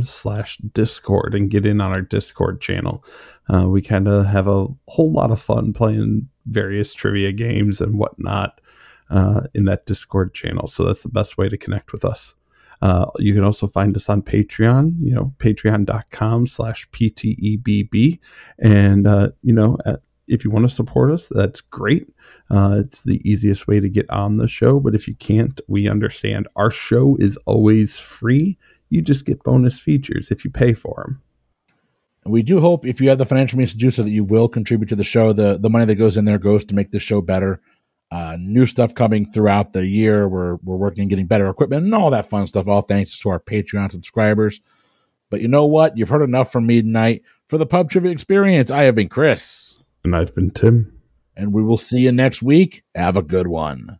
Speaker 2: slash discord and get in on our discord channel. Uh, we kind of have a whole lot of fun playing various trivia games and whatnot uh, in that discord channel. So that's the best way to connect with us uh, you can also find us on patreon you know patreon.com slash ptebb and uh, you know at, if you want to support us that's great uh, it's the easiest way to get on the show, but if you can't, we understand. Our show is always free. You just get bonus features if you pay for them.
Speaker 1: We do hope if you have the financial means to do so that you will contribute to the show. The the money that goes in there goes to make the show better. Uh, new stuff coming throughout the year. We're we're working on getting better equipment and all that fun stuff. All thanks to our Patreon subscribers. But you know what? You've heard enough from me tonight. For the Pub Trivia Experience, I have been Chris,
Speaker 2: And I've been Tim.
Speaker 1: and we will see you next week. Have a good one.